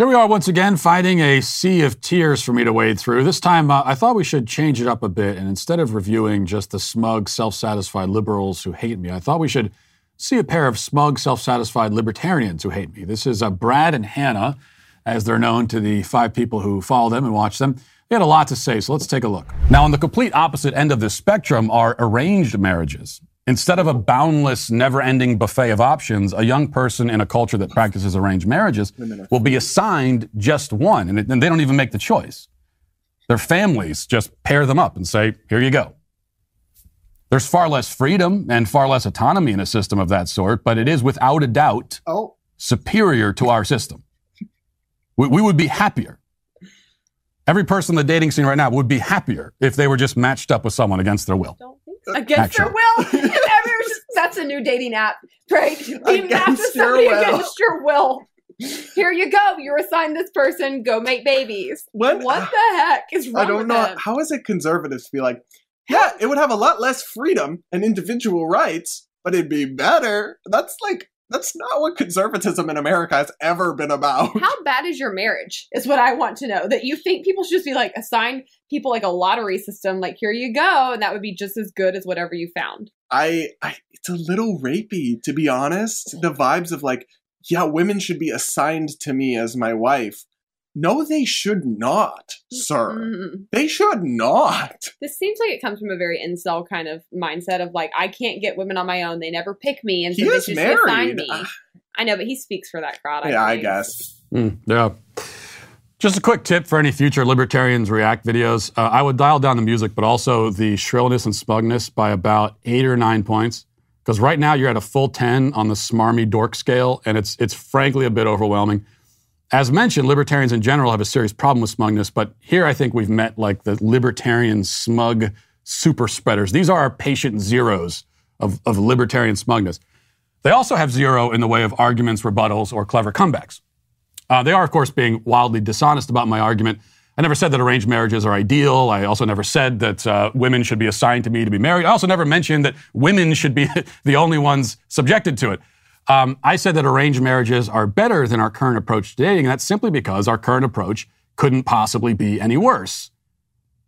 Here we are once again, finding a sea of tears for me to wade through. This time, uh, I thought we should change it up a bit, and instead of reviewing just the smug, self satisfied liberals who hate me, I thought we should see a pair of smug, self satisfied libertarians who hate me. This is uh, Brad and Hannah, as they're known to the five people who follow them and watch them. They had a lot to say, so let's take a look. Now, on the complete opposite end of the spectrum are arranged marriages. Instead of a boundless, never ending buffet of options, a young person in a culture that practices arranged marriages will be assigned just one, and, it, and they don't even make the choice. Their families just pair them up and say, here you go. There's far less freedom and far less autonomy in a system of that sort, but it is without a doubt Oh, superior to our system. We, we would be happier. Every person in the dating scene right now would be happier if they were just matched up with someone against their will. Don't think so. Against their will. That's a new dating app, right? Being matched with Against your somebody will. against your will. Here you go. You're assigned this person. Go make babies. What? What the heck is wrong I don't know. How is it conservatives to be like, yeah, it would have a lot less freedom and individual rights, but it'd be better? That's like, that's not what conservatism in America has ever been about. How bad is your marriage? Is what I want to know. That you think people should just be like assign people like a lottery system, like here you go, and that would be just as good as whatever you found. I, I, it's a little rapey, to be honest. The vibes of like, yeah, women should be assigned to me as my wife. No, they should not, sir. Mhm. They should not. This seems like it comes from a very incel kind of mindset of like I can't get women on my own. They never pick me, and so He they is should just assign me. Ah. I know, but he speaks for that crowd. I yeah, I think. guess. Mm, yeah. Just a quick tip for any future libertarians react videos. Uh, I would dial down the music, but also the shrillness and smugness by about eight or nine points. Because right now you're at a full 10 on the smarmy dork scale, and it's, it's frankly a bit overwhelming. As mentioned, libertarians in general have a serious problem with smugness, but here I think we've met like the libertarian smug super spreaders. These are our patient zeros of, of libertarian smugness. They also have zero in the way of arguments, rebuttals, or clever comebacks. Uh, they are, of course, being wildly dishonest about my argument. I never said that arranged marriages are ideal. I also never said that uh, women should be assigned to me to be married. I also never mentioned that women should be the only ones subjected to it. Um, I said that arranged marriages are better than our current approach to dating, and that's simply because our current approach couldn't possibly be any worse.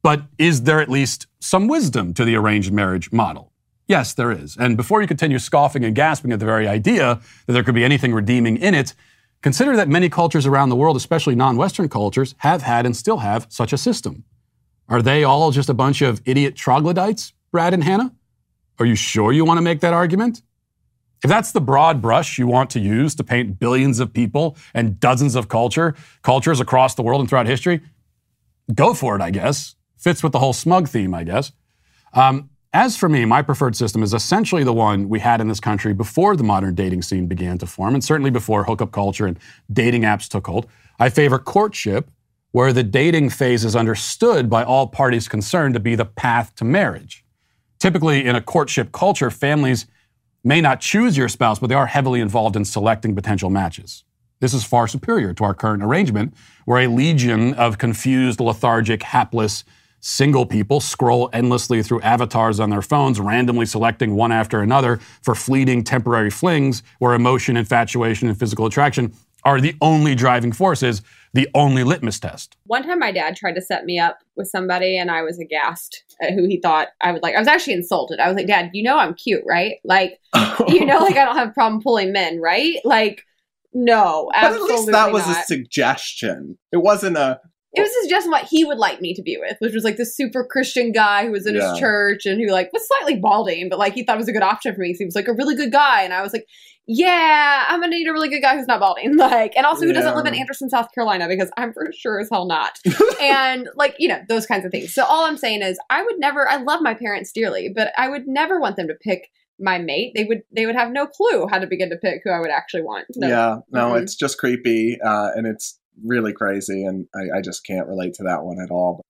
But is there at least some wisdom to the arranged marriage model? Yes, there is. And before you continue scoffing and gasping at the very idea that there could be anything redeeming in it, consider that many cultures around the world, especially non Western cultures, have had and still have such a system. Are they all just a bunch of idiot troglodytes, Brad and Hannah? Are you sure you want to make that argument? If that's the broad brush you want to use to paint billions of people and dozens of culture, cultures across the world and throughout history, go for it, I guess. Fits with the whole smug theme, I guess. Um, as for me, my preferred system is essentially the one we had in this country before the modern dating scene began to form, and certainly before hookup culture and dating apps took hold. I favor courtship, where the dating phase is understood by all parties concerned to be the path to marriage. Typically, in a courtship culture, families may not choose your spouse, but they are heavily involved in selecting potential matches. This is far superior to our current arrangement, where a legion of confused, lethargic, hapless, single people scroll endlessly through avatars on their phones, randomly selecting one after another for fleeting temporary flings, where emotion, infatuation, and physical attraction are the only driving forces, the only litmus test. One time, my dad tried to set me up with somebody, and I was aghast at who he thought I would like. I was actually insulted. I was like, "Dad, you know I'm cute, right? Like, you know, like I don't have a problem pulling men, right? Like, no, But at least that was not. a suggestion. It wasn't a. it was suggesting what he would like me to be with, which was like this super Christian guy who was in Yeah. his church and who like was slightly balding, but like he thought it was a good option for me. So he was like a really good guy, and I was like, yeah, I'm gonna need a really good guy who's not balding, like, and also who doesn't live in Anderson, South Carolina, because I'm for sure as hell not. and like you know those kinds of things. So all I'm saying is, I would never. I love my parents dearly, but I would never want them to pick my mate. They would they would have no clue how to begin to pick who I would actually want. No. Yeah, no, Mhm. it's just creepy, uh, and it's really crazy, and I, I just can't relate to that one at all.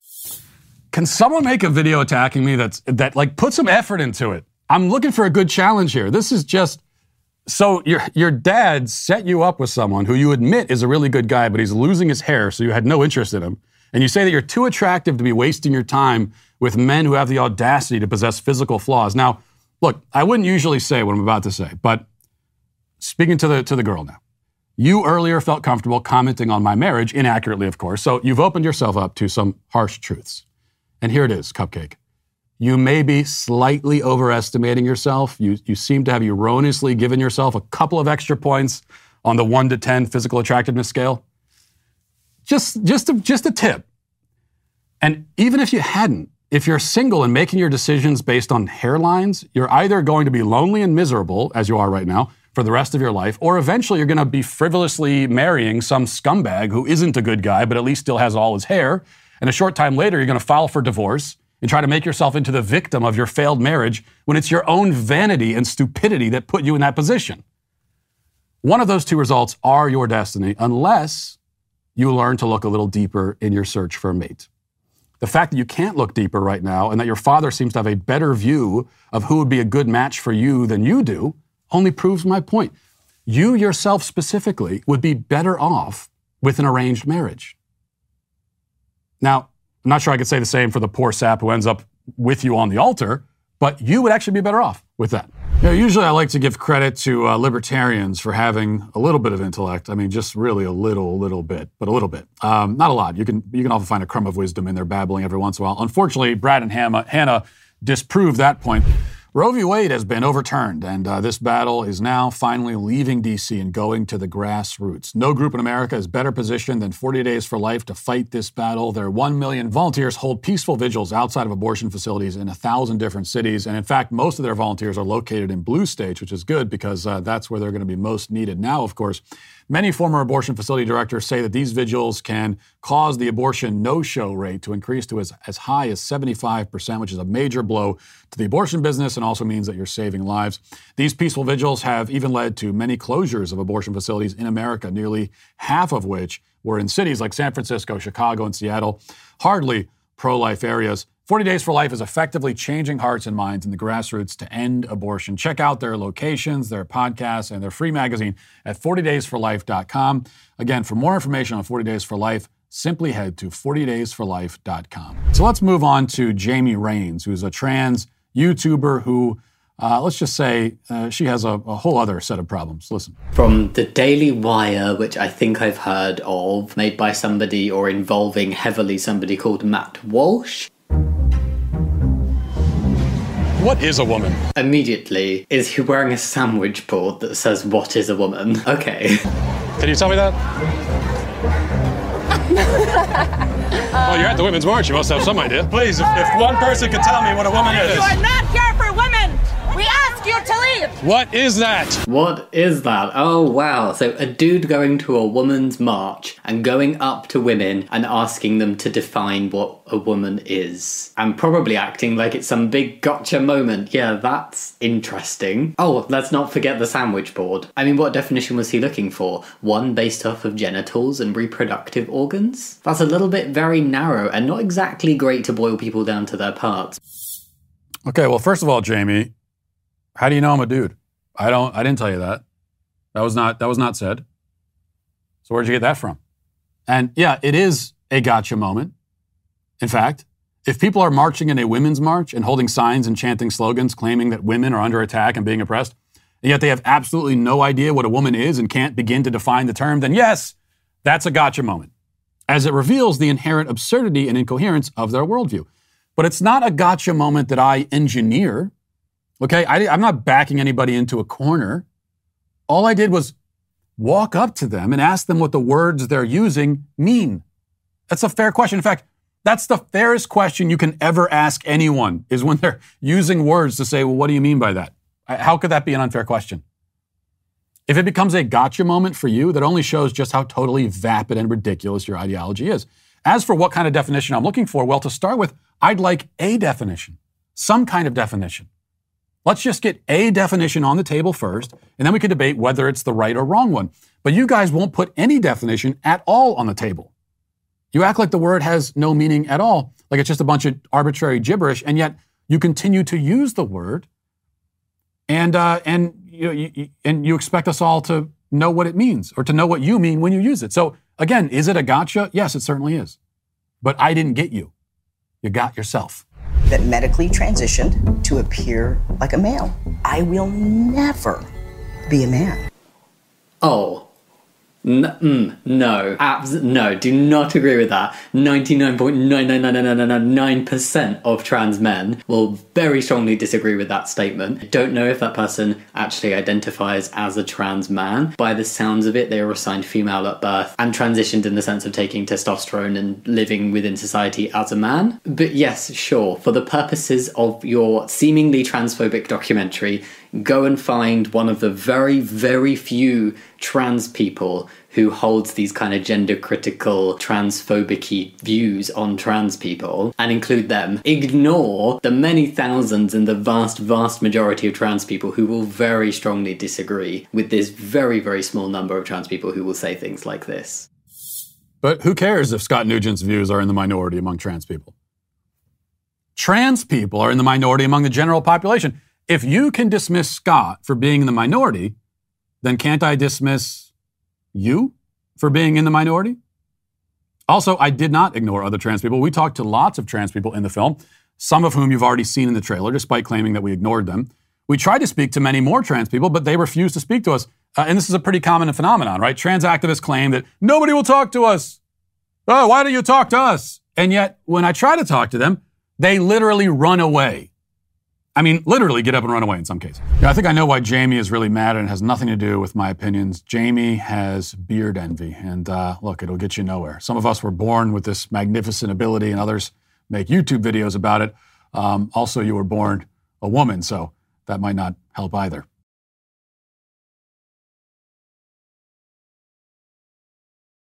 Can someone make a video attacking me that's that like put some effort into it? I'm looking for a good challenge here. This is just so your your dad set you up with someone who you admit is a really good guy, but he's losing his hair, so you had no interest in him. And you say that you're too attractive to be wasting your time with men who have the audacity to possess physical flaws. Now, look, I wouldn't usually say what I'm about to say, but speaking to the to the girl now. You earlier felt comfortable commenting on my marriage, inaccurately, of course, so you've opened yourself up to some harsh truths. And here it is, Cupcake. You may be slightly overestimating yourself. You, you seem to have erroneously given yourself a couple of extra points on the 1 to 10 physical attractiveness scale. Just, just, a, just a tip. And even if you hadn't, if you're single and making your decisions based on hairlines, you're either going to be lonely and miserable, as you are right now, for the rest of your life, or eventually you're going to be frivolously marrying some scumbag who isn't a good guy, but at least still has all his hair. And a short time later, you're going to file for divorce and try to make yourself into the victim of your failed marriage when it's your own vanity and stupidity that put you in that position. One of those two results are your destiny, unless you learn to look a little deeper in your search for a mate. The fact that you can't look deeper right now and that your father seems to have a better view of who would be a good match for you than you do only proves my point. You yourself specifically would be better off with an arranged marriage. Now, I'm not sure I could say the same for the poor sap who ends up with you on the altar, but you would actually be better off with that. You know, usually I like to give credit to uh, libertarians for having a little bit of intellect. I mean, just really a little, little bit, but a little bit. Um, not a lot. You can you can often find a crumb of wisdom in their babbling every once in a while. Unfortunately, Brad and Hannah, Hannah disproved that point. Roe v. Wade has been overturned, and uh, this battle is now finally leaving D.C. and going to the grassroots. No group in America is better positioned than 40 Days for Life to fight this battle. Their 1 million volunteers hold peaceful vigils outside of abortion facilities in a thousand different cities. And in fact, most of their volunteers are located in blue states, which is good because uh, that's where they're going to be most needed. Now, of course, Many former abortion facility directors say that these vigils can cause the abortion no show rate to increase to as, as high as 75%, which is a major blow to the abortion business and also means that you're saving lives. These peaceful vigils have even led to many closures of abortion facilities in America, nearly half of which were in cities like San Francisco, Chicago, and Seattle, hardly pro life areas. 40 Days for Life is effectively changing hearts and minds in the grassroots to end abortion. Check out their locations, their podcasts, and their free magazine at 40daysforlife.com. Again, for more information on 40 Days for Life, simply head to 40daysforlife.com. So let's move on to Jamie Raines, who's a trans YouTuber who, uh, let's just say, uh, she has a, a whole other set of problems. Listen. From the Daily Wire, which I think I've heard of, made by somebody or involving heavily somebody called Matt Walsh. What is a woman? Immediately, is he wearing a sandwich board that says, What is a woman? Okay. Can you tell me that? well, you're at the Women's March. You must have some idea. Please, if, if one person could tell me what a woman is. You are not here What is that? What is that? Oh, wow. So, a dude going to a woman's march and going up to women and asking them to define what a woman is. And probably acting like it's some big gotcha moment. Yeah, that's interesting. Oh, let's not forget the sandwich board. I mean, what definition was he looking for? One based off of genitals and reproductive organs? That's a little bit very narrow and not exactly great to boil people down to their parts. Okay, well, first of all, Jamie, how do you know I'm a dude? I don't. I didn't tell you that. That was not. That was not said. So where'd you get that from? And yeah, it is a gotcha moment. In fact, if people are marching in a women's march and holding signs and chanting slogans claiming that women are under attack and being oppressed, and yet they have absolutely no idea what a woman is and can't begin to define the term, then yes, that's a gotcha moment, as it reveals the inherent absurdity and incoherence of their worldview. But it's not a gotcha moment that I engineer. Okay, I, I'm not backing anybody into a corner. All I did was walk up to them and ask them what the words they're using mean. That's a fair question. In fact, that's the fairest question you can ever ask anyone is when they're using words to say, well, what do you mean by that? How could that be an unfair question? If it becomes a gotcha moment for you, that only shows just how totally vapid and ridiculous your ideology is. As for what kind of definition I'm looking for, well, to start with, I'd like a definition, some kind of definition. Let's just get a definition on the table first, and then we can debate whether it's the right or wrong one. But you guys won't put any definition at all on the table. You act like the word has no meaning at all, like it's just a bunch of arbitrary gibberish, and yet you continue to use the word, and uh, and you, you and you expect us all to know what it means or to know what you mean when you use it. So again, is it a gotcha? Yes, it certainly is. But I didn't get you. You got yourself. That medically transitioned to appear like a male. I will never be a man. Oh, N- mm, no, abs- no, do not agree with that. 99.99999% of trans men will very strongly disagree with that statement. Don't know if that person actually identifies as a trans man. By the sounds of it, they were assigned female at birth and transitioned in the sense of taking testosterone and living within society as a man. But yes, sure, for the purposes of your seemingly transphobic documentary, go and find one of the very, very few trans people who holds these kind of gender critical, transphobic views on trans people and include them. Ignore the many thousands and the vast, vast majority of trans people who will very strongly disagree with this very, very small number of trans people who will say things like this. But who cares if Scott Newgent's views are in the minority among trans people? Trans people are in the minority among the general population. If you can dismiss Scott for being in the minority, then can't I dismiss you for being in the minority? Also, I did not ignore other trans people. We talked to lots of trans people in the film, some of whom you've already seen in the trailer, despite claiming that we ignored them. We tried to speak to many more trans people, but they refused to speak to us. Uh, and this is a pretty common phenomenon, right? Trans activists claim that nobody will talk to us. Oh, why don't you talk to us? And yet, when I try to talk to them, they literally run away. I mean, literally get up and run away in some cases. Yeah, I think I know why Jamie is really mad and it has nothing to do with my opinions. Jamie has beard envy. And uh, look, it'll get you nowhere. Some of us were born with this magnificent ability, and others make YouTube videos about it. Um, also, you were born a woman, so that might not help either.